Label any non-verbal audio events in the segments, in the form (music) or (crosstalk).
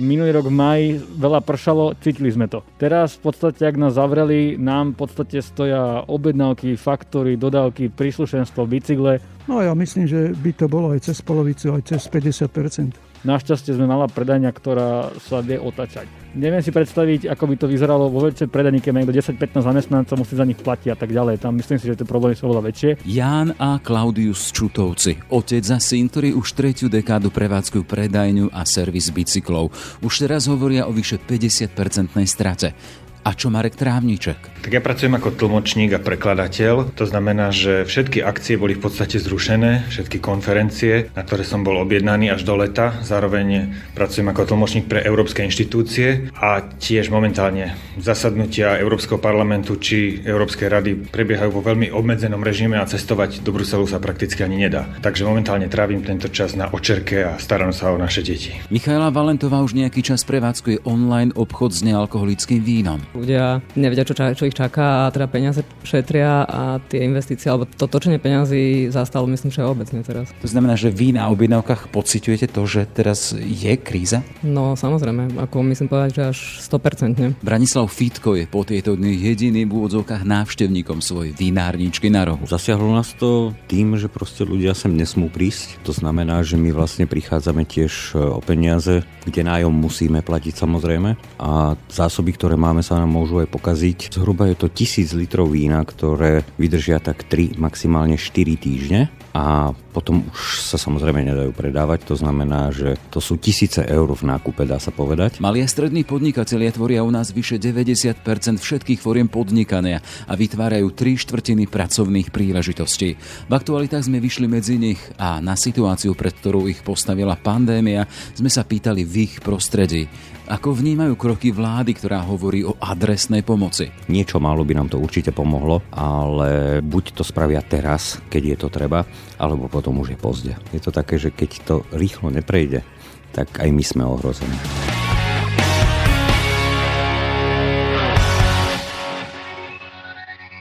Minulý rok v maji veľa pršalo, cítili sme to. Teraz v podstate, ak nás zavreli, nám v podstate stoja objednávky, faktory, dodávky, príslušenstvo, bicykle. No ja myslím, že by to bolo aj cez polovicu, aj cez 50 Našťastie sme mala predania, ktorá sa vie otačať. Neviem si predstaviť, ako by to vyzeralo vo väčšej predajni, keď niekto 10-15 zamestnancov musí za nich platiť a tak ďalej. Tam myslím si, že tie problémy sú oveľa väčšie. Ján a Klaudius Čutovci, otec a syn, ktorí už tretiu dekádu prevádzkujú predajňu a servis bicyklov. Už teraz hovoria o vyše 50-percentnej strate. A čo Marek Trávniček? Tak ja pracujem ako tlmočník a prekladateľ. To znamená, že všetky akcie boli v podstate zrušené, všetky konferencie, na ktoré som bol objednaný až do leta. Zároveň pracujem ako tlmočník pre európske inštitúcie a tiež momentálne zasadnutia Európskeho parlamentu či Európskej rady prebiehajú vo veľmi obmedzenom režime a cestovať do Bruselu sa prakticky ani nedá. Takže momentálne trávim tento čas na očerke a starám sa o naše deti. Michaela Valentová už nejaký čas prevádzkuje online obchod s nealkoholickým vínom. Ľudia nevedia, čo, čo ich čaká a teda peniaze šetria a tie investície alebo to točenie peniazy zastalo myslím, že obecne teraz. To znamená, že vy na objednávkach pociťujete to, že teraz je kríza? No samozrejme, ako myslím povedať, že až 100%. Branislav Fitko je po tieto dny jediným v úvodzovkách návštevníkom svojej vinárničky na rohu. Zasiahlo nás to tým, že proste ľudia sem nesmú prísť. To znamená, že my vlastne prichádzame tiež e, o peniaze, kde nájom musíme platiť samozrejme a zásoby, ktoré máme sa nám môžu aj pokaziť. Zhruba je to tisíc litrov vína, ktoré vydržia tak 3, maximálne 4 týždne a potom už sa samozrejme nedajú predávať, to znamená, že to sú tisíce eur v nákupe, dá sa povedať. Mali a strední podnikatelia tvoria u nás vyše 90% všetkých foriem podnikania a vytvárajú 3 štvrtiny pracovných príležitostí. V aktualitách sme vyšli medzi nich a na situáciu, pred ktorou ich postavila pandémia, sme sa pýtali v ich prostredí. Ako vnímajú kroky vlády, ktorá hovorí o adresnej pomoci? Niečo málo by nám to určite pomohlo, ale buď to spravia teraz, keď je to treba, alebo potom už je pozde. Je to také, že keď to rýchlo neprejde, tak aj my sme ohrození.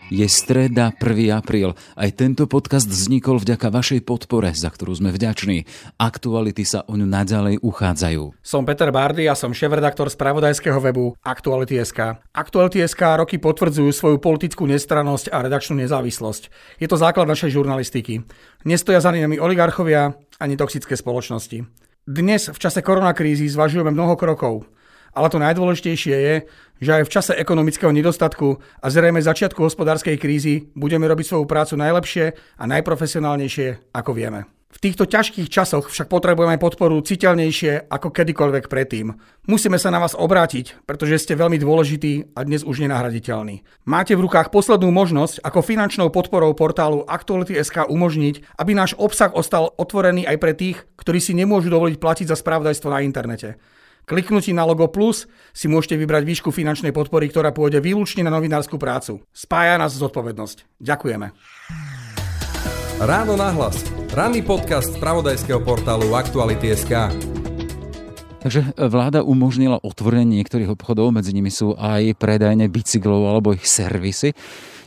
Je streda 1. apríl. Aj tento podcast vznikol vďaka vašej podpore, za ktorú sme vďační. Aktuality sa o ňu naďalej uchádzajú. Som Peter Bardy a som šéf-redaktor spravodajského webu Aktuality.sk. Aktuality.sk roky potvrdzujú svoju politickú nestrannosť a redakčnú nezávislosť. Je to základ našej žurnalistiky. Nestoja za nami oligarchovia ani toxické spoločnosti. Dnes v čase koronakrízy zvažujeme mnoho krokov. Ale to najdôležitejšie je, že aj v čase ekonomického nedostatku a zrejme začiatku hospodárskej krízy budeme robiť svoju prácu najlepšie a najprofesionálnejšie, ako vieme. V týchto ťažkých časoch však potrebujeme podporu citeľnejšie ako kedykoľvek predtým. Musíme sa na vás obrátiť, pretože ste veľmi dôležití a dnes už nenahraditeľní. Máte v rukách poslednú možnosť, ako finančnou podporou portálu Actuality.sk umožniť, aby náš obsah ostal otvorený aj pre tých, ktorí si nemôžu dovoliť platiť za spravodajstvo na internete. Kliknutím na logo Plus si môžete vybrať výšku finančnej podpory, ktorá pôjde výlučne na novinárskú prácu. Spája nás zodpovednosť. Ďakujeme. Ráno nahlas. Ranný podcast z pravodajského portálu Aktuality.sk. Takže vláda umožnila otvorenie niektorých obchodov, medzi nimi sú aj predajne bicyklov alebo ich servisy.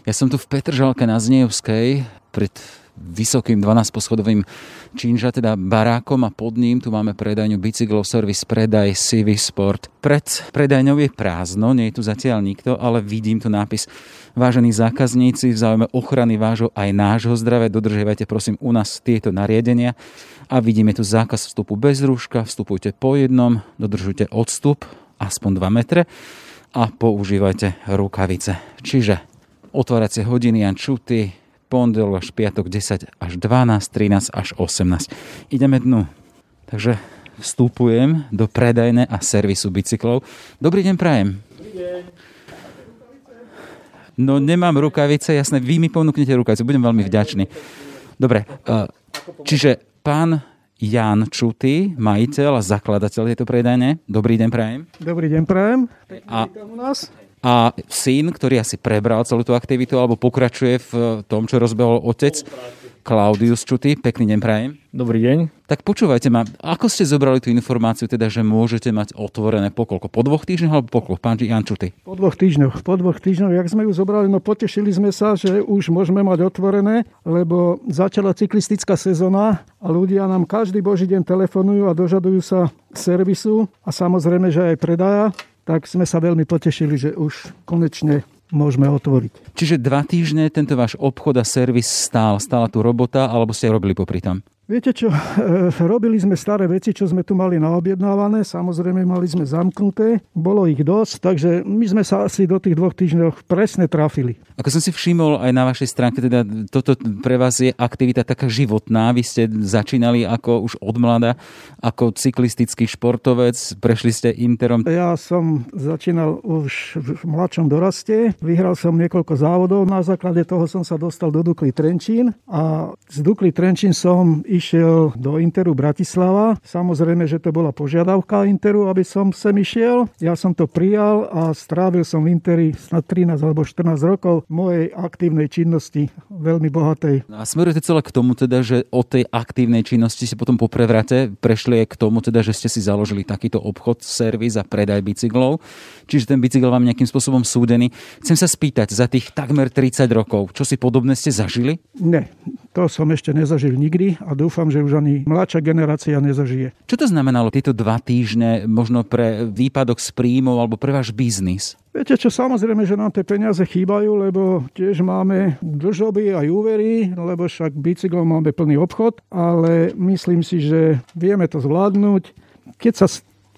Ja som tu v Petržalke na Znejovskej pred vysokým 12-poschodovým činža, teda barákom a pod ním tu máme predajňu bicyklov, servis, predaj, CV Sport. Pred predajňou je prázdno, nie je tu zatiaľ nikto, ale vidím tu nápis Vážení zákazníci, v záujme ochrany vášho aj nášho zdravia, dodržiavajte prosím u nás tieto nariadenia a vidíme tu zákaz vstupu bez rúška, vstupujte po jednom, dodržujte odstup aspoň 2 metre a používajte rukavice. Čiže otváracie hodiny a čuty, pondelok až piatok 10 až 12, 13 až 18. Ideme dnu. Takže vstupujem do predajne a servisu bicyklov. Dobrý deň, prajem. Dobrý deň. No nemám rukavice, jasné, vy mi ponúknete rukavice, budem veľmi vďačný. Dobre, eh, čiže pán Jan Čuty, majiteľ a zakladateľ tejto predajne. Dobrý deň, prajem. Dobrý deň, prajem. A, u nás a syn, ktorý asi prebral celú tú aktivitu alebo pokračuje v tom, čo rozbehol otec, Klaudius Čuty. Pekný deň prajem. Dobrý deň. Tak počúvajte ma, ako ste zobrali tú informáciu, teda, že môžete mať otvorené pokolko? Po dvoch týždňoch alebo pokolko? Pán Jan Čuty. Po dvoch týždňoch. Po dvoch týždňoch, jak sme ju zobrali, no potešili sme sa, že už môžeme mať otvorené, lebo začala cyklistická sezóna a ľudia nám každý boží deň telefonujú a dožadujú sa servisu a samozrejme, že aj predaja, tak sme sa veľmi potešili, že už konečne môžeme otvoriť. Čiže dva týždne tento váš obchod a servis stál, stála tu robota, alebo ste robili popri tam? Viete čo, (laughs) e, robili sme staré veci, čo sme tu mali naobjednávané, samozrejme mali sme zamknuté, bolo ich dosť, takže my sme sa asi do tých dvoch týždňov presne trafili. Ako som si všimol aj na vašej stránke, teda toto pre vás je aktivita taká životná. Vy ste začínali ako už od mlada, ako cyklistický športovec, prešli ste Interom. Ja som začínal už v mladšom doraste, vyhral som niekoľko závodov, na základe toho som sa dostal do Dukly Trenčín a z Dukly Trenčín som išiel do Interu Bratislava. Samozrejme, že to bola požiadavka Interu, aby som sem išiel. Ja som to prijal a strávil som v Interi snad 13 alebo 14 rokov mojej aktívnej činnosti, veľmi bohatej. A smerujete celé k tomu teda, že od tej aktívnej činnosti si potom po prevrate prešli aj k tomu teda, že ste si založili takýto obchod, servis a predaj bicyklov. Čiže ten bicykel vám nejakým spôsobom súdený. Chcem sa spýtať, za tých takmer 30 rokov, čo si podobné ste zažili? Ne, to som ešte nezažil nikdy a dúfam, že už ani mladšia generácia nezažije. Čo to znamenalo tieto dva týždne možno pre výpadok z príjmov alebo pre váš biznis? Viete čo, samozrejme, že nám tie peniaze chýbajú, lebo tiež máme dlžoby aj úvery, lebo však bicyklom máme plný obchod, ale myslím si, že vieme to zvládnuť. Keď sa,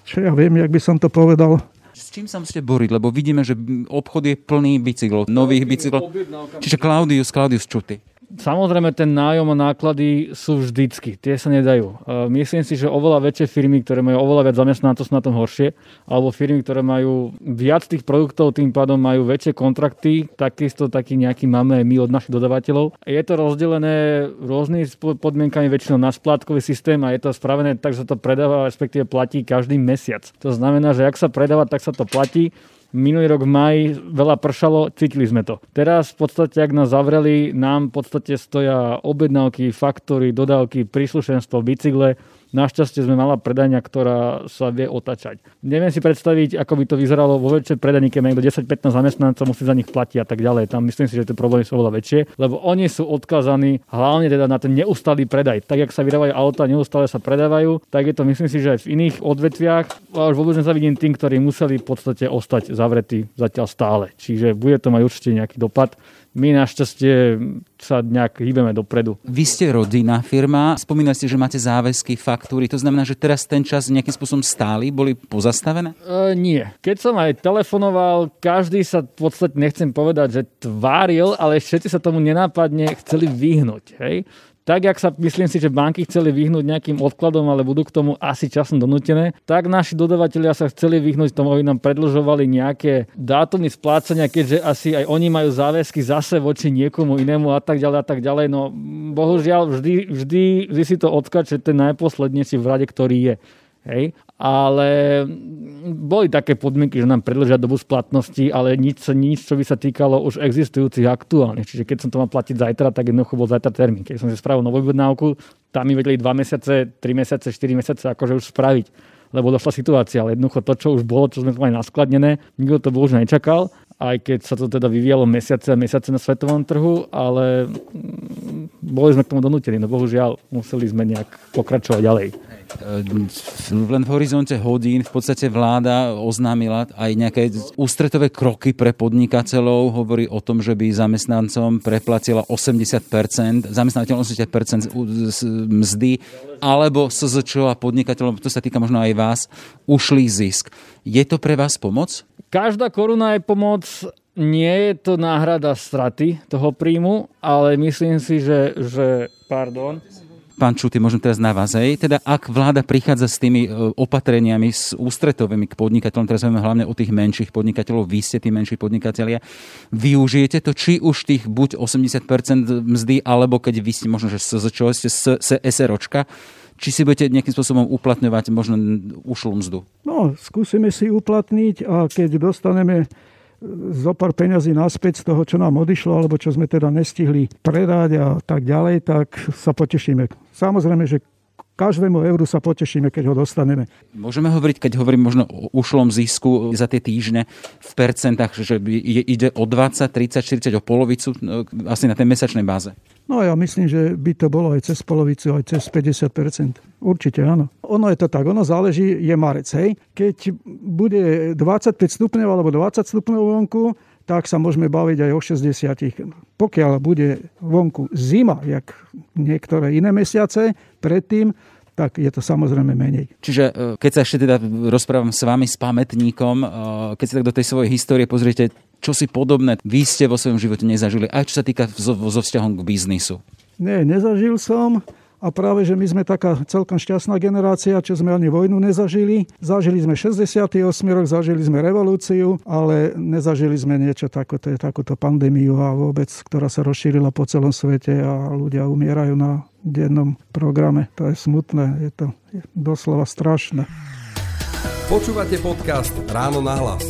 čo ja viem, jak by som to povedal, s čím sa musíte boriť? Lebo vidíme, že obchod je plný bicyklov, nových bicyklov. Čiže Claudius, Claudius Čuty. Samozrejme, ten nájom a náklady sú vždycky. Tie sa nedajú. E, myslím si, že oveľa väčšie firmy, ktoré majú oveľa viac zamestnancov, sú na tom horšie. Alebo firmy, ktoré majú viac tých produktov, tým pádom majú väčšie kontrakty. Takisto taký nejaký máme my od našich dodavateľov. Je to rozdelené rôznymi podmienkami, väčšinou na splátkový systém a je to spravené tak, že to predáva, respektíve platí každý mesiac. To znamená, že ak sa predáva, tak sa to platí Minulý rok v maji veľa pršalo, cítili sme to. Teraz v podstate, ak nás zavreli, nám v podstate stoja objednávky, faktory, dodávky, príslušenstvo, bicykle, Našťastie sme mala predania, ktorá sa vie otačať. Neviem si predstaviť, ako by to vyzeralo vo väčšej predajni, keď niekto 10-15 zamestnancov, musí za nich platiť a tak ďalej. Tam myslím si, že tie problémy sú oveľa väčšie, lebo oni sú odkazaní hlavne teda na ten neustály predaj. Tak, jak sa vyrábajú auta, neustále sa predávajú, tak je to myslím si, že aj v iných odvetviach. A už vôbec nezavidím tým, ktorí museli v podstate ostať zavretí zatiaľ stále. Čiže bude to mať určite nejaký dopad my našťastie sa nejak hýbeme dopredu. Vy ste rodinná firma, spomínali ste, že máte záväzky, faktúry, to znamená, že teraz ten čas nejakým spôsobom stáli, boli pozastavené? E, nie. Keď som aj telefonoval, každý sa v podstate, nechcem povedať, že tváril, ale všetci sa tomu nenápadne chceli vyhnúť. Hej? Tak, jak sa myslím si, že banky chceli vyhnúť nejakým odkladom, ale budú k tomu asi časom donútené, tak naši dodavatelia sa chceli vyhnúť tomu, aby nám predlžovali nejaké dátumy splácania, keďže asi aj oni majú záväzky zase voči niekomu inému a tak ďalej a tak ďalej. No bohužiaľ vždy, vždy, vždy si to odskače ten najposlednejší v rade, ktorý je. Hej? Ale boli také podmienky, že nám predlžia dobu splatnosti, ale nič, nič, čo by sa týkalo už existujúcich aktuálnych. Čiže keď som to mal platiť zajtra, tak jednoducho bol zajtra termín. Keď som si spravil novú objednávku, tam mi vedeli 2 mesiace, 3 mesiace, 4 mesiace akože už spraviť lebo došla situácia, ale jednoducho to, čo už bolo, čo sme mali naskladnené, nikto to už nečakal, aj keď sa to teda vyvíjalo mesiace a mesiace na svetovom trhu, ale mm, boli sme k tomu donútení, no bohužiaľ museli sme nejak pokračovať ďalej. Len v horizonte hodín v podstate vláda oznámila aj nejaké ústretové kroky pre podnikateľov. Hovorí o tom, že by zamestnancom preplatila 80%, zamestnávateľom 80% mzdy, alebo SZČ a podnikateľom, to sa týka možno aj vás, ušli zisk. Je to pre vás pomoc? Každá koruna je pomoc nie je to náhrada straty toho príjmu, ale myslím si, že, že pardon, Pán Čuty, môžem teraz na vás. Hej. Teda ak vláda prichádza s tými e, opatreniami, s ústretovými k podnikateľom, teraz hovoríme hlavne o tých menších podnikateľov, vy ste tí menší podnikatelia, využijete to, či už tých buď 80% mzdy, alebo keď vy ste možno, že čo ste SROčka, či si budete nejakým spôsobom uplatňovať možno ušlú mzdu? No, skúsime si uplatniť a keď dostaneme zo pár peňazí naspäť z toho, čo nám odišlo, alebo čo sme teda nestihli predať a tak ďalej, tak sa potešíme. Samozrejme, že každému euru sa potešíme, keď ho dostaneme. Môžeme hovoriť, keď hovorím možno o ušlom zisku za tie týždne v percentách, že ide o 20, 30, 40, o polovicu no, asi na tej mesačnej báze? No ja myslím, že by to bolo aj cez polovicu, aj cez 50%. Určite áno. Ono je to tak, ono záleží, je marec, hej. Keď bude 25 stupňov alebo 20 stupňov vonku, tak sa môžeme baviť aj o 60. Pokiaľ bude vonku zima, jak niektoré iné mesiace predtým, tak je to samozrejme menej. Čiže e, keď sa ešte teda rozprávam s vami, s pamätníkom, e, keď sa tak do tej svojej histórie pozriete, čo si podobné vy ste vo svojom živote nezažili, aj čo sa týka so, so vzťahom k biznisu? Nie, nezažil som. A práve, že my sme taká celkom šťastná generácia, čo sme ani vojnu nezažili. Zažili sme 68 rok, zažili sme revolúciu, ale nezažili sme niečo takoto, takúto pandémiu a vôbec, ktorá sa rozšírila po celom svete a ľudia umierajú na dennom programe. To je smutné, je to doslova strašné. Počúvate podcast Ráno na hlas.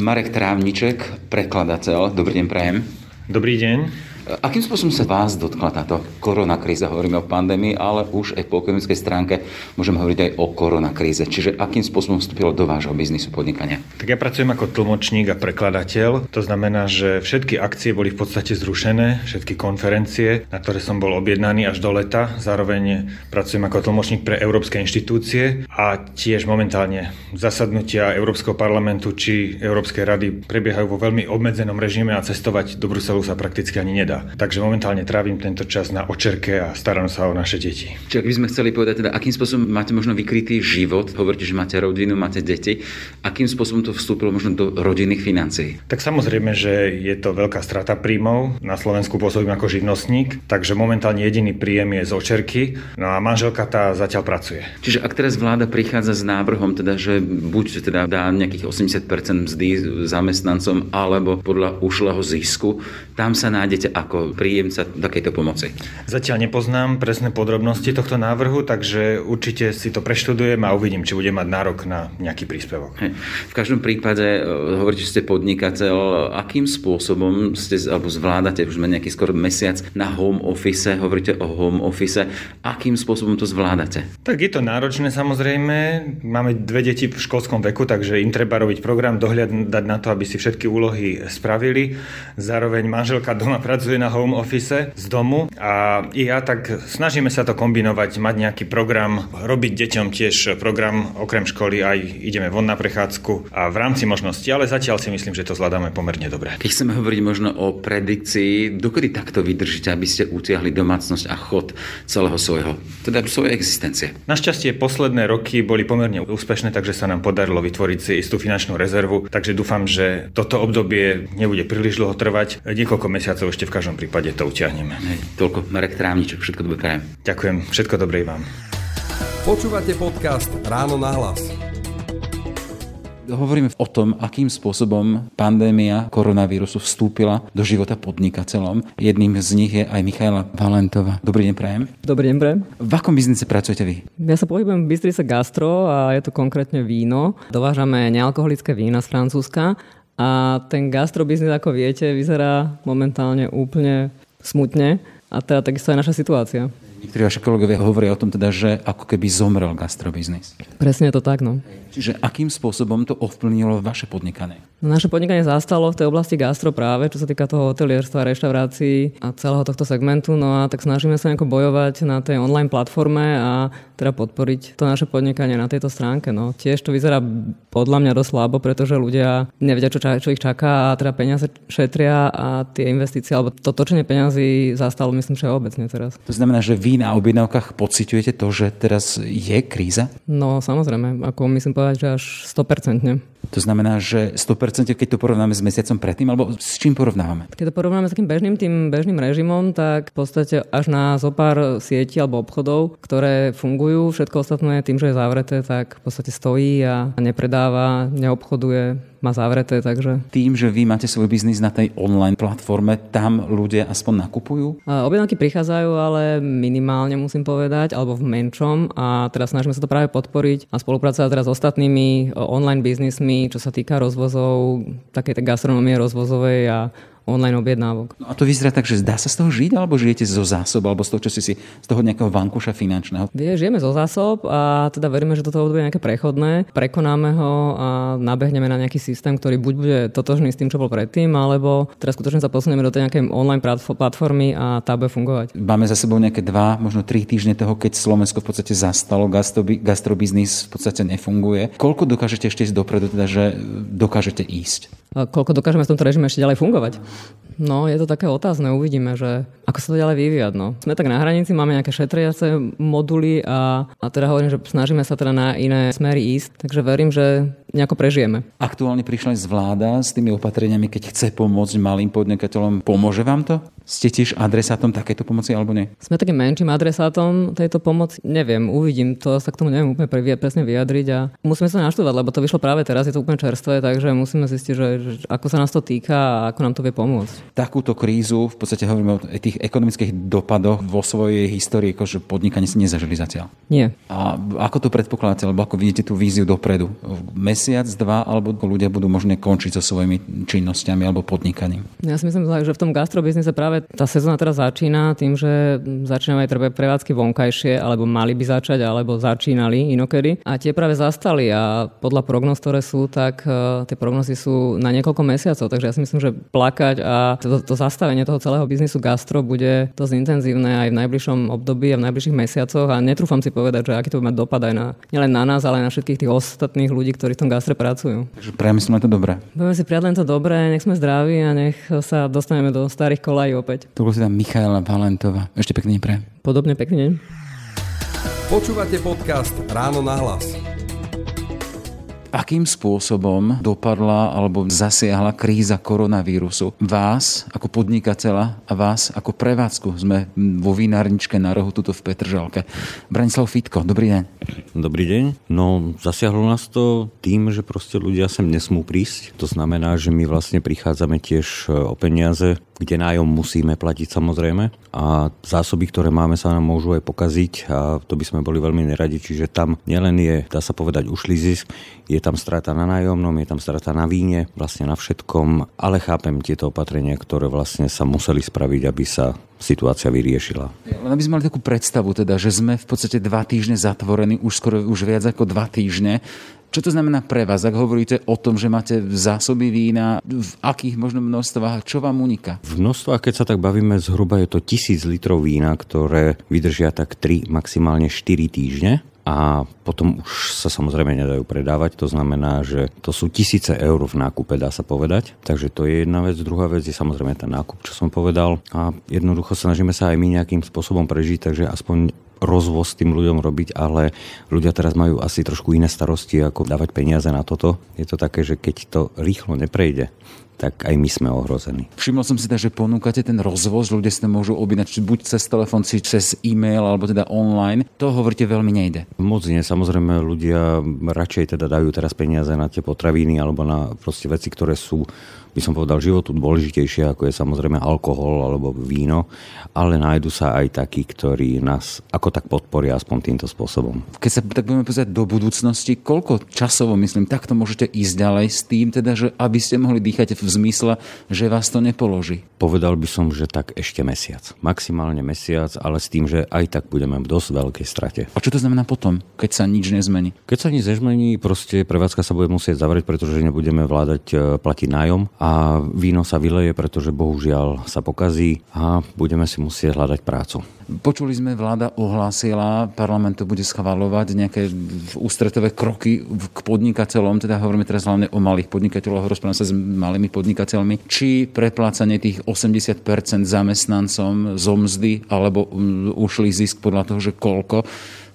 Marek Trávniček, prekladateľ. Dobrý deň, prajem. Dobrý deň. Akým spôsobom sa vás dotkla táto koronakríza? Hovoríme o pandémii, ale už aj po ekonomickej stránke môžeme hovoriť aj o koronakríze. Čiže akým spôsobom vstúpilo do vášho biznisu podnikania? Tak ja pracujem ako tlmočník a prekladateľ. To znamená, že všetky akcie boli v podstate zrušené, všetky konferencie, na ktoré som bol objednaný až do leta. Zároveň pracujem ako tlmočník pre európske inštitúcie a tiež momentálne zasadnutia Európskeho parlamentu či Európskej rady prebiehajú vo veľmi obmedzenom režime a cestovať do Bruselu sa prakticky ani nedá. Takže momentálne trávim tento čas na očerke a starám sa o naše deti. Čiže ak by sme chceli povedať, teda, akým spôsobom máte možno vykrytý život, hovoríte, že máte rodinu, máte deti, akým spôsobom to vstúpilo možno do rodinných financií? Tak samozrejme, že je to veľká strata príjmov. Na Slovensku pôsobím ako živnostník, takže momentálne jediný príjem je z očerky, no a manželka tá zatiaľ pracuje. Čiže ak teraz vláda prichádza s návrhom, teda, že buď teda dá nejakých 80% mzdy zamestnancom, alebo podľa ušlého zisku, tam sa nájdete ako ako príjemca takejto pomoci? Zatiaľ nepoznám presné podrobnosti tohto návrhu, takže určite si to preštudujem a uvidím, či budem mať nárok na nejaký príspevok. V každom prípade, e, hovoríte, že ste podnikateľ, akým spôsobom ste, alebo zvládate, už sme nejaký skoro mesiac na home office, hovoríte o home office, akým spôsobom to zvládate? Tak je to náročné samozrejme, máme dve deti v školskom veku, takže im treba robiť program, dohľadať na to, aby si všetky úlohy spravili. Zároveň manželka doma pracuje na home office z domu a ja tak snažíme sa to kombinovať, mať nejaký program, robiť deťom tiež program okrem školy aj ideme von na prechádzku a v rámci možnosti, ale zatiaľ si myslím, že to zvládame pomerne dobre. Keď chceme hovoriť možno o predikcii, dokedy takto vydržíte, aby ste utiahli domácnosť a chod celého svojho, teda svojej existencie? Našťastie posledné roky boli pomerne úspešné, takže sa nám podarilo vytvoriť si istú finančnú rezervu, takže dúfam, že toto obdobie nebude príliš dlho trvať. Niekoľko mesiacov ešte v každom prípade to utiahneme. Hej, toľko Marek Trávniček, všetko dobré prajem. Ďakujem, všetko dobré vám. Počúvate podcast Ráno na hlas. Hovoríme o tom, akým spôsobom pandémia koronavírusu vstúpila do života podnikateľom. Jedným z nich je aj Michaela Valentová. Dobrý deň, prajem. Dobrý deň, prajem. V akom biznise pracujete vy? Ja sa pohybujem v Bystrice Gastro a je to konkrétne víno. Dovážame nealkoholické vína z Francúzska a ten gastrobiznis, ako viete, vyzerá momentálne úplne smutne. A teda takisto aj naša situácia. Niektorí vaši kolegovia hovoria o tom teda, že ako keby zomrel gastrobiznis. Presne to tak, no. Čiže akým spôsobom to ovplyvnilo vaše podnikanie? No, naše podnikanie zastalo v tej oblasti gastro práve, čo sa týka toho hotelierstva, reštaurácií a celého tohto segmentu. No a tak snažíme sa nejako bojovať na tej online platforme a teda podporiť to naše podnikanie na tejto stránke. No, tiež to vyzerá podľa mňa dosť slabo, pretože ľudia nevedia, čo, čo ich čaká a teda peniaze šetria a tie investície alebo to točenie peniazy zastalo myslím, že obecne teraz. To znamená, že vy na objednávkach pociťujete to, že teraz je kríza? No samozrejme, ako myslím povedať, že až 100%. To znamená, že 100% keď to porovnáme s mesiacom predtým, alebo s čím porovnávame? Keď to porovnáme s takým bežným tým bežným režimom, tak v podstate až na zo pár sietí alebo obchodov, ktoré fungujú, všetko ostatné tým, že je zavreté, tak v podstate stojí a nepredáva, neobchoduje, má zavreté, takže... Tým, že vy máte svoj biznis na tej online platforme, tam ľudia aspoň nakupujú? Objednávky prichádzajú, ale minimálne musím povedať, alebo v menšom a teraz snažíme sa to práve podporiť a spolupracovať teraz s ostatnými online biznismi, čo sa týka rozvozov, takej gastronomie rozvozovej a online objednávok. No a to vyzerá tak, že dá sa z toho žiť, alebo žijete zo zásob, alebo z toho, čo si si z toho nejakého vankuša finančného? Vie, žijeme zo zásob a teda veríme, že toto obdobie je nejaké prechodné. Prekonáme ho a nabehneme na nejaký systém, ktorý buď bude totožný s tým, čo bol predtým, alebo teraz skutočne sa posunieme do tej nejakej online platformy a tá bude fungovať. Máme za sebou nejaké dva, možno tri týždne toho, keď Slovensko v podstate zastalo, gastrobiznis v podstate nefunguje. Koľko dokážete ešte ísť dopredu, teda, že dokážete ísť? Koľko dokážeme v tomto režime ešte ďalej fungovať? No, je to také otázne, uvidíme, že ako sa to ďalej vyvíjať. No. Sme tak na hranici, máme nejaké šetriace moduly a, a teda hovorím, že snažíme sa teda na iné smery ísť, takže verím, že nejako prežijeme. Aktuálne prišla z vláda s tými opatreniami, keď chce pomôcť malým podnikateľom. Pomôže vám to? Ste tiež adresátom takéto pomoci alebo nie? Sme takým menším adresátom tejto pomoci. Neviem, uvidím, to sa k tomu neviem úplne previe, presne vyjadriť a musíme sa naštudovať, lebo to vyšlo práve teraz, je to úplne čerstvé, takže musíme zistiť, že, že ako sa nás to týka a ako nám to vie pomôcť. Takúto krízu, v podstate hovoríme o tých ekonomických dopadoch vo svojej histórii, akože podnikanie si nezažili zatiaľ. Nie. A ako to predpokladáte, alebo ako vidíte tú víziu dopredu? Mesiac, dva, alebo ľudia budú možné končiť so svojimi činnosťami alebo podnikaním? Ja si myslím, že v tom gastrobiznise práve tá sezóna teraz začína tým, že začínajú aj treba prevádzky vonkajšie, alebo mali by začať, alebo začínali inokedy. A tie práve zastali a podľa prognoz, ktoré sú, tak uh, tie prognozy sú na niekoľko mesiacov. Takže ja si myslím, že plakať a to, to zastavenie toho celého biznisu gastro bude dosť intenzívne aj v najbližšom období a v najbližších mesiacoch a netrúfam si povedať, že aký to bude mať dopad aj na, nielen na nás, ale aj na všetkých tých ostatných ľudí, ktorí v tom gastre pracujú. Takže prejme si len to dobré. Budeme si prijať len to dobré, nech sme zdraví a nech sa dostaneme do starých kolají opäť. To bol teda Michaela Valentová. Ešte pekný pre. Podobne pekne. Počúvate podcast Ráno na hlas. Akým spôsobom dopadla alebo zasiahla kríza koronavírusu vás ako podnikateľa a vás ako prevádzku? Sme vo vinárničke na rohu tuto v Petržalke. Branislav Fitko, dobrý deň. Dobrý deň. No, zasiahlo nás to tým, že proste ľudia sem nesmú prísť. To znamená, že my vlastne prichádzame tiež e, o peniaze kde nájom musíme platiť samozrejme a zásoby, ktoré máme, sa nám môžu aj pokaziť a to by sme boli veľmi neradi, čiže tam nielen je, dá sa povedať, ušli zisk, je tam strata na nájomnom, je tam strata na víne, vlastne na všetkom, ale chápem tieto opatrenia, ktoré vlastne sa museli spraviť, aby sa situácia vyriešila. Len aby sme mali takú predstavu, teda, že sme v podstate dva týždne zatvorení, už skoro už viac ako dva týždne. Čo to znamená pre vás, ak hovoríte o tom, že máte zásoby vína, v akých možno množstvách, čo vám uniká? V množstvách, keď sa tak bavíme, zhruba je to tisíc litrov vína, ktoré vydržia tak 3, maximálne 4 týždne a potom už sa samozrejme nedajú predávať. To znamená, že to sú tisíce eur v nákupe, dá sa povedať. Takže to je jedna vec. Druhá vec je samozrejme ten nákup, čo som povedal. A jednoducho snažíme sa aj my nejakým spôsobom prežiť, takže aspoň rozvoz tým ľuďom robiť, ale ľudia teraz majú asi trošku iné starosti, ako dávať peniaze na toto. Je to také, že keď to rýchlo neprejde, tak aj my sme ohrození. Všimol som si teda, že ponúkate ten rozvoz, ľudia sa môžu objednať buď cez telefón, či cez e-mail, alebo teda online. To hovoríte veľmi nejde. Moc nie, samozrejme ľudia radšej teda dajú teraz peniaze na tie potraviny alebo na proste veci, ktoré sú by som povedal, životu dôležitejšie, ako je samozrejme alkohol alebo víno, ale nájdu sa aj takí, ktorí nás ako tak podporia aspoň týmto spôsobom. Keď sa tak budeme pozrieť do budúcnosti, koľko časovo, myslím, takto môžete ísť ďalej s tým, teda, že aby ste mohli dýchať v zmysle, že vás to nepoloží? Povedal by som, že tak ešte mesiac. Maximálne mesiac, ale s tým, že aj tak budeme v dosť veľkej strate. A čo to znamená potom, keď sa nič nezmení? Keď sa nič nezmení, proste prevádzka sa bude musieť zavrieť, pretože nebudeme vládať e, platiť nájom a víno sa vyleje, pretože bohužiaľ sa pokazí a budeme si musieť hľadať prácu. Počuli sme, vláda ohlásila, parlament to bude schvalovať nejaké ústretové kroky k podnikateľom, teda hovoríme teraz hlavne o malých podnikateľoch, rozprávame sa s malými podnikateľmi, či preplácanie tých 80% zamestnancom zo mzdy, alebo mm, ušli zisk podľa toho, že koľko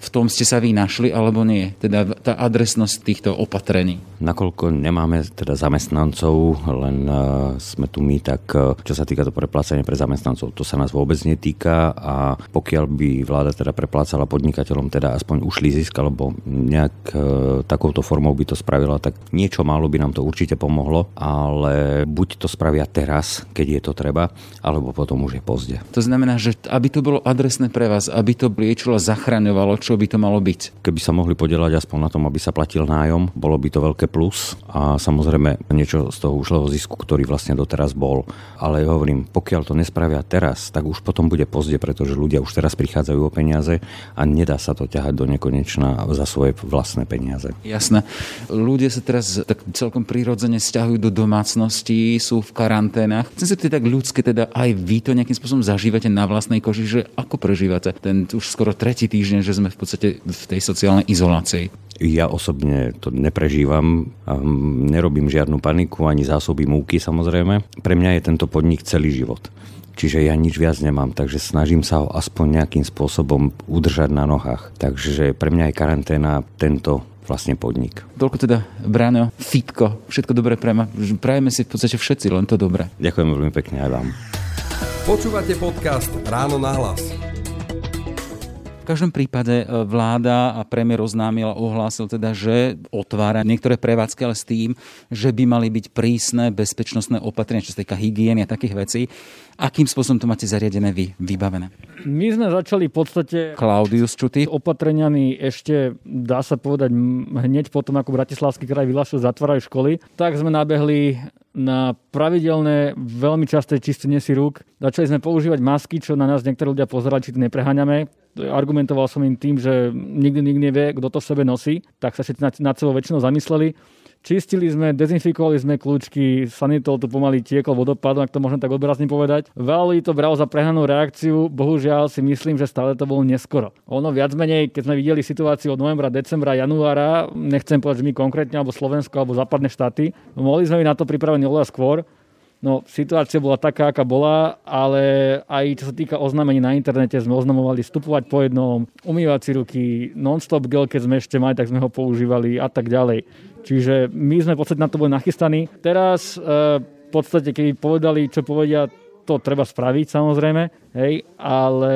v tom ste sa vy našli alebo nie? Teda tá adresnosť týchto opatrení. Nakoľko nemáme teda zamestnancov, len uh, sme tu my, tak uh, čo sa týka to preplácania pre zamestnancov, to sa nás vôbec netýka a pokiaľ by vláda teda preplácala podnikateľom teda aspoň ušli zisk alebo nejak uh, takouto formou by to spravila, tak niečo málo by nám to určite pomohlo, ale buď to spravia teraz, keď je to treba, alebo potom už je pozde. To znamená, že aby to bolo adresné pre vás, aby to liečilo, zachraňovalo, čo čo by to malo byť? Keby sa mohli podielať aspoň na tom, aby sa platil nájom, bolo by to veľké plus a samozrejme niečo z toho ušlého zisku, ktorý vlastne doteraz bol. Ale hovorím, pokiaľ to nespravia teraz, tak už potom bude pozde, pretože ľudia už teraz prichádzajú o peniaze a nedá sa to ťahať do nekonečna za svoje vlastné peniaze. Jasné. Ľudia sa teraz tak celkom prirodzene stiahujú do domácnosti, sú v karanténach. Chcem sa tak ľudské, teda aj vy to nejakým spôsobom zažívate na vlastnej koži, že ako prežívate ten už skoro tretí týždeň, že sme v podstate v tej sociálnej izolácii? Ja osobne to neprežívam, nerobím žiadnu paniku ani zásoby múky samozrejme. Pre mňa je tento podnik celý život. Čiže ja nič viac nemám, takže snažím sa ho aspoň nejakým spôsobom udržať na nohách. Takže pre mňa je karanténa tento vlastne podnik. Toľko teda, Bráno, fitko, všetko dobré pre ma. Prajeme si v podstate všetci len to dobré. Ďakujem veľmi pekne aj vám. Počúvate podcast Ráno na hlas. V každom prípade e, vláda a premiér oznámil a ohlásil teda, že otvára niektoré prevádzky, ale s tým, že by mali byť prísne bezpečnostné opatrenia, čo sa týka hygieny a takých vecí. Akým spôsobom to máte zariadené vy, vybavené? My sme začali v podstate Klaudius Čuty. opatreniami ešte, dá sa povedať, hneď potom, ako Bratislavský kraj vyhlašil zatvárajú školy, tak sme nabehli na pravidelné, veľmi časté čistenie si rúk. Začali sme používať masky, čo na nás niektorí ľudia pozerali, či to nepreháňame. Argumentoval som im tým, že nikdy nikto nevie, kto to v sebe nosí, tak sa všetci nad, nad sebou väčšinou zamysleli. Čistili sme, dezinfikovali sme kľúčky, sanitol tu pomaly tiekol vodopádom, ak to môžem tak obrazne povedať. Ľudí to bralo za prehanú reakciu, bohužiaľ si myslím, že stále to bolo neskoro. Ono viac menej, keď sme videli situáciu od novembra, decembra, januára, nechcem povedať, že my konkrétne, alebo Slovensko, alebo západné štáty, mohli sme byť na to pripravení oveľa skôr. No, situácia bola taká, aká bola, ale aj čo sa týka oznámení na internete, sme oznamovali vstupovať po jednom, umývať si ruky, non-stop gel, keď sme ešte mali, tak sme ho používali a tak ďalej. Čiže my sme v podstate na to boli nachystaní. Teraz e, v podstate, keď povedali, čo povedia, to treba spraviť samozrejme, hej, ale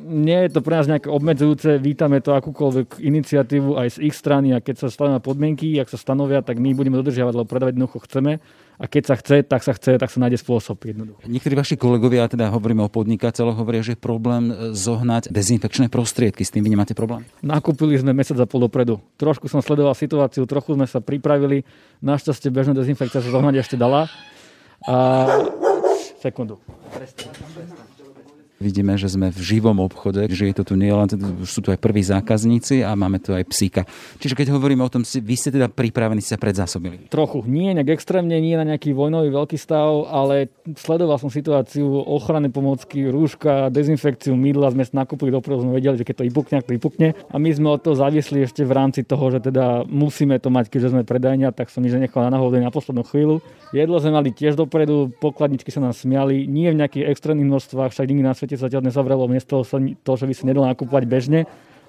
nie je to pre nás nejaké obmedzujúce, vítame to akúkoľvek iniciatívu aj z ich strany a keď sa stanovia podmienky, ak sa stanovia, tak my budeme dodržiavať, lebo predávať jednoducho chceme a keď sa chce, tak sa chce, tak sa nájde spôsob jednoducho. Niektorí vaši kolegovia, teda hovoríme o podnikateľoch, hovoria, že je problém e, zohnať dezinfekčné prostriedky. S tým vy nemáte problém? Nakúpili sme mesiac a pol dopredu. Trošku som sledoval situáciu, trochu sme sa pripravili. Našťastie bežná dezinfekcia sa zohnať ešte dala. A... Sekundu. Vidíme, že sme v živom obchode, že je to tu nielen, sú tu aj prví zákazníci a máme tu aj psíka. Čiže keď hovoríme o tom, vy ste teda pripravení sa predzásobili? Trochu. Nie nejak extrémne, nie na nejaký vojnový veľký stav, ale sledoval som situáciu ochranné pomocky, rúška, dezinfekciu, mydla sme nakúpili dopredu, sme vedeli, že keď to vypukne, to vypukne. A my sme od toho závisli ešte v rámci toho, že teda musíme to mať, keďže sme predajnia, tak som nič nechal na náhodou na poslednú chvíľu. Jedlo sme mali tiež dopredu, pokladničky sa nás smiali, nie v nejakých extrémnych množstvách, však nikdy na svete svete zatiaľ nezavrelo miesto to, že by si nedalo nakúpovať bežne,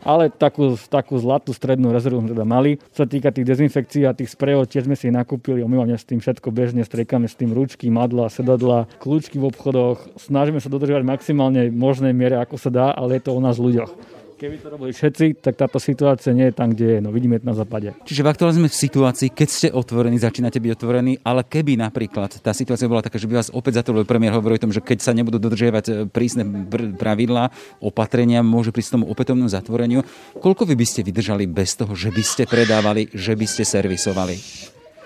ale takú, takú zlatú strednú rezervu sme teda mali. Čo sa týka tých dezinfekcií a tých sprejov, tiež sme si ich nakúpili, umývame s tým všetko bežne, striekame s tým ručky, madla, sedadla, kľúčky v obchodoch. Snažíme sa dodržovať maximálne možnej miere, ako sa dá, ale je to o nás ľuďoch. Keby to robili všetci, tak táto situácia nie je tam, kde je. No vidíme to na západe. Čiže v aktuálne sme v situácii, keď ste otvorení, začínate byť otvorení, ale keby napríklad tá situácia bola taká, že by vás opäť zatvoril premiér hovorí o tom, že keď sa nebudú dodržiavať e, prísne pravidlá, opatrenia, môže prísť tomu opätovnému zatvoreniu. Koľko vy by ste vydržali bez toho, že by ste predávali, že by ste servisovali?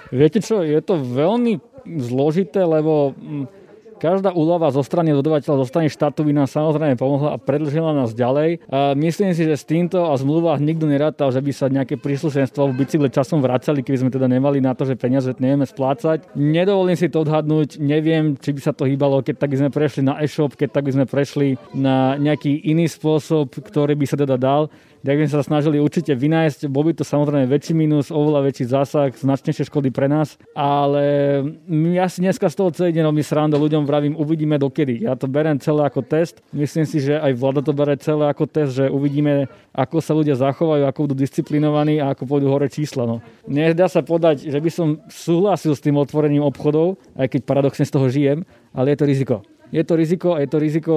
Viete čo, je to veľmi zložité, lebo mm, Každá úlava zo strany dodavateľa, zo strany štátu by nám samozrejme pomohla a predlžila nás ďalej. A myslím si, že s týmto a zmluvách nikto nerátal, že by sa nejaké príslušenstvo v bicykle časom vracali, keby sme teda nemali na to, že peniaze nevieme splácať. Nedovolím si to odhadnúť, neviem, či by sa to hýbalo, keď tak by sme prešli na e-shop, keď tak by sme prešli na nejaký iný spôsob, ktorý by sa teda dal by sme sa snažili určite vynájsť. Bol by to samozrejme väčší minus, oveľa väčší zásah, značnejšie škody pre nás, ale ja si dneska z toho celý deň robím srandu, ľuďom vravím, uvidíme dokedy. Ja to berem celé ako test. Myslím si, že aj vláda to bere celé ako test, že uvidíme, ako sa ľudia zachovajú, ako budú disciplinovaní a ako pôjdu hore čísla. No. Nedá sa podať, že by som súhlasil s tým otvorením obchodov, aj keď paradoxne z toho žijem, ale je to riziko je to riziko a je to riziko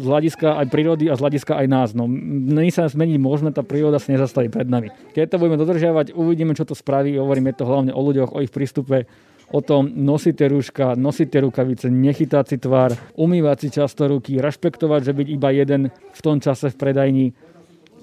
z hľadiska aj prírody a z hľadiska aj nás. No, my sa zmeniť môžeme, tá príroda sa nezastaví pred nami. Keď to budeme dodržiavať, uvidíme, čo to spraví. Hovoríme to hlavne o ľuďoch, o ich prístupe, o tom nosíte rúška, nosíte rukavice, nechytať si tvár, umývať si často ruky, rešpektovať, že byť iba jeden v tom čase v predajni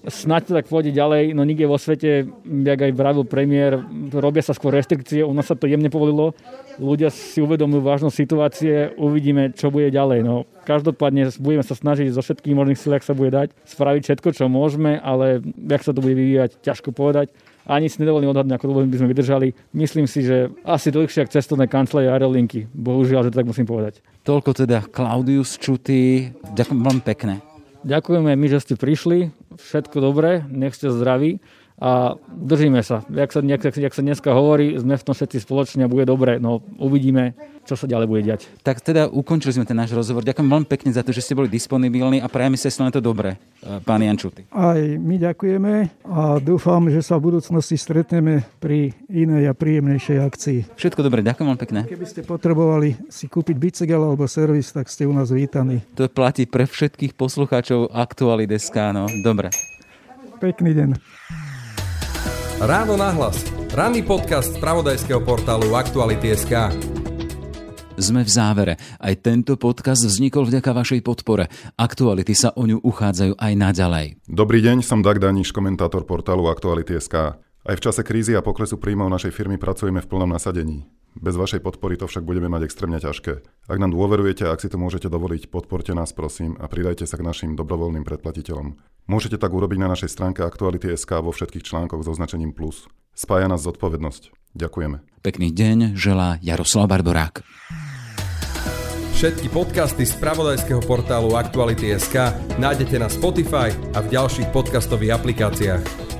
Snaď to tak pôjde ďalej, no nikde vo svete, jak aj vravil premiér, robia sa skôr restrikcie, u nás sa to jemne povolilo, ľudia si uvedomujú vážnosť situácie, uvidíme, čo bude ďalej. No, každopádne budeme sa snažiť zo všetkých možných síl, ak sa bude dať, spraviť všetko, čo môžeme, ale jak sa to bude vyvíjať, ťažko povedať ani si nedovolím odhadnúť, ako dlho by sme vydržali. Myslím si, že asi dlhšie ako cestovné kancelárie aerolinky. Bohužiaľ, že tak musím povedať. Toľko teda Klaudius Čuty. Ďakujem vám pekne. Ďakujeme my, že ste prišli. Všetko dobré, nech ste zdraví a držíme sa. Jak sa, jak, jak sa dneska hovorí, sme v tom všetci spoločne a bude dobre. No uvidíme, čo sa ďalej bude diať. Tak teda ukončili sme ten náš rozhovor. Ďakujem veľmi pekne za to, že ste boli disponibilní a prajeme sa len to dobre, pán Jančuty. Aj my ďakujeme a dúfam, že sa v budúcnosti stretneme pri inej a príjemnejšej akcii. Všetko dobre, ďakujem veľmi pekne. Keby ste potrebovali si kúpiť bicykel alebo servis, tak ste u nás vítaní. To platí pre všetkých poslucháčov Aktuality.sk. No, dobre. Pekný deň. Ráno nahlas. Ranný podcast z pravodajského portálu Aktuality.sk. Sme v závere. Aj tento podcast vznikol vďaka vašej podpore. Aktuality sa o ňu uchádzajú aj naďalej. Dobrý deň, som Dag Daniš, komentátor portálu Aktuality.sk. Aj v čase krízy a poklesu príjmov našej firmy pracujeme v plnom nasadení. Bez vašej podpory to však budeme mať extrémne ťažké. Ak nám dôverujete a ak si to môžete dovoliť, podporte nás prosím a pridajte sa k našim dobrovoľným predplatiteľom. Môžete tak urobiť na našej stránke Aktuality.sk vo všetkých článkoch s označením plus. Spája nás zodpovednosť. Ďakujeme. Pekný deň želá Jaroslav Barborák. Všetky podcasty z pravodajského portálu Aktuality.sk nájdete na Spotify a v ďalších podcastových aplikáciách.